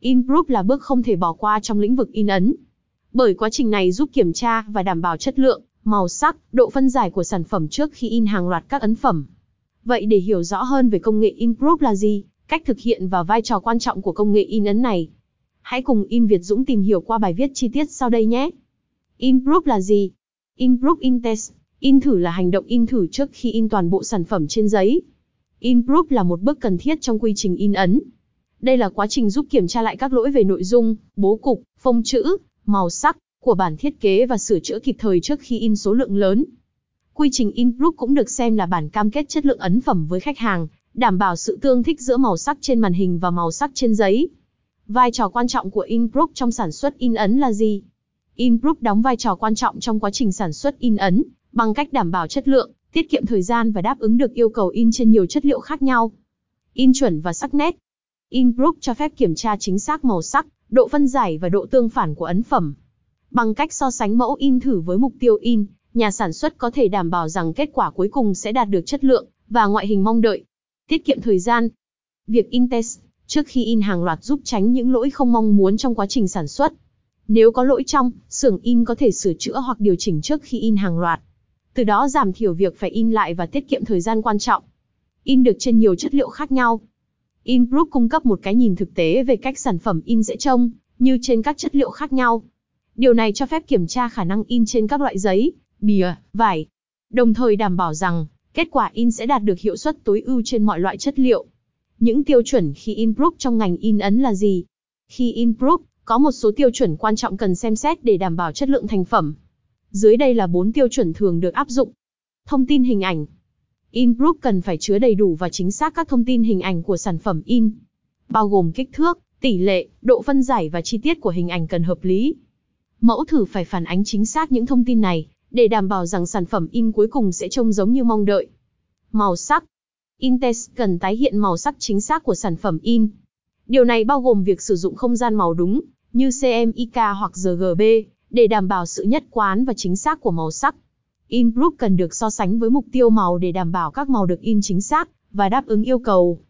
InProof là bước không thể bỏ qua trong lĩnh vực in ấn. Bởi quá trình này giúp kiểm tra và đảm bảo chất lượng, màu sắc, độ phân giải của sản phẩm trước khi in hàng loạt các ấn phẩm. Vậy để hiểu rõ hơn về công nghệ InProof là gì, cách thực hiện và vai trò quan trọng của công nghệ in ấn này, hãy cùng In Việt Dũng tìm hiểu qua bài viết chi tiết sau đây nhé. InProof là gì? InProof in test, in thử là hành động in thử trước khi in toàn bộ sản phẩm trên giấy. InProof là một bước cần thiết trong quy trình in ấn. Đây là quá trình giúp kiểm tra lại các lỗi về nội dung, bố cục, phông chữ, màu sắc của bản thiết kế và sửa chữa kịp thời trước khi in số lượng lớn. Quy trình in group cũng được xem là bản cam kết chất lượng ấn phẩm với khách hàng, đảm bảo sự tương thích giữa màu sắc trên màn hình và màu sắc trên giấy. Vai trò quan trọng của in group trong sản xuất in ấn là gì? In group đóng vai trò quan trọng trong quá trình sản xuất in ấn, bằng cách đảm bảo chất lượng, tiết kiệm thời gian và đáp ứng được yêu cầu in trên nhiều chất liệu khác nhau. In chuẩn và sắc nét. Inbrook cho phép kiểm tra chính xác màu sắc, độ phân giải và độ tương phản của ấn phẩm. Bằng cách so sánh mẫu in thử với mục tiêu in, nhà sản xuất có thể đảm bảo rằng kết quả cuối cùng sẽ đạt được chất lượng và ngoại hình mong đợi. Tiết kiệm thời gian. Việc in test trước khi in hàng loạt giúp tránh những lỗi không mong muốn trong quá trình sản xuất. Nếu có lỗi trong, xưởng in có thể sửa chữa hoặc điều chỉnh trước khi in hàng loạt. Từ đó giảm thiểu việc phải in lại và tiết kiệm thời gian quan trọng. In được trên nhiều chất liệu khác nhau. InProof cung cấp một cái nhìn thực tế về cách sản phẩm in sẽ trông, như trên các chất liệu khác nhau. Điều này cho phép kiểm tra khả năng in trên các loại giấy, bìa, vải. Đồng thời đảm bảo rằng, kết quả in sẽ đạt được hiệu suất tối ưu trên mọi loại chất liệu. Những tiêu chuẩn khi InProof trong ngành in ấn là gì? Khi InProof, có một số tiêu chuẩn quan trọng cần xem xét để đảm bảo chất lượng thành phẩm. Dưới đây là 4 tiêu chuẩn thường được áp dụng. Thông tin hình ảnh. InProof cần phải chứa đầy đủ và chính xác các thông tin hình ảnh của sản phẩm in, bao gồm kích thước, tỷ lệ, độ phân giải và chi tiết của hình ảnh cần hợp lý. Mẫu thử phải phản ánh chính xác những thông tin này, để đảm bảo rằng sản phẩm in cuối cùng sẽ trông giống như mong đợi. Màu sắc. Intest cần tái hiện màu sắc chính xác của sản phẩm in. Điều này bao gồm việc sử dụng không gian màu đúng, như CMYK hoặc RGB, để đảm bảo sự nhất quán và chính xác của màu sắc. In group cần được so sánh với mục tiêu màu để đảm bảo các màu được in chính xác và đáp ứng yêu cầu.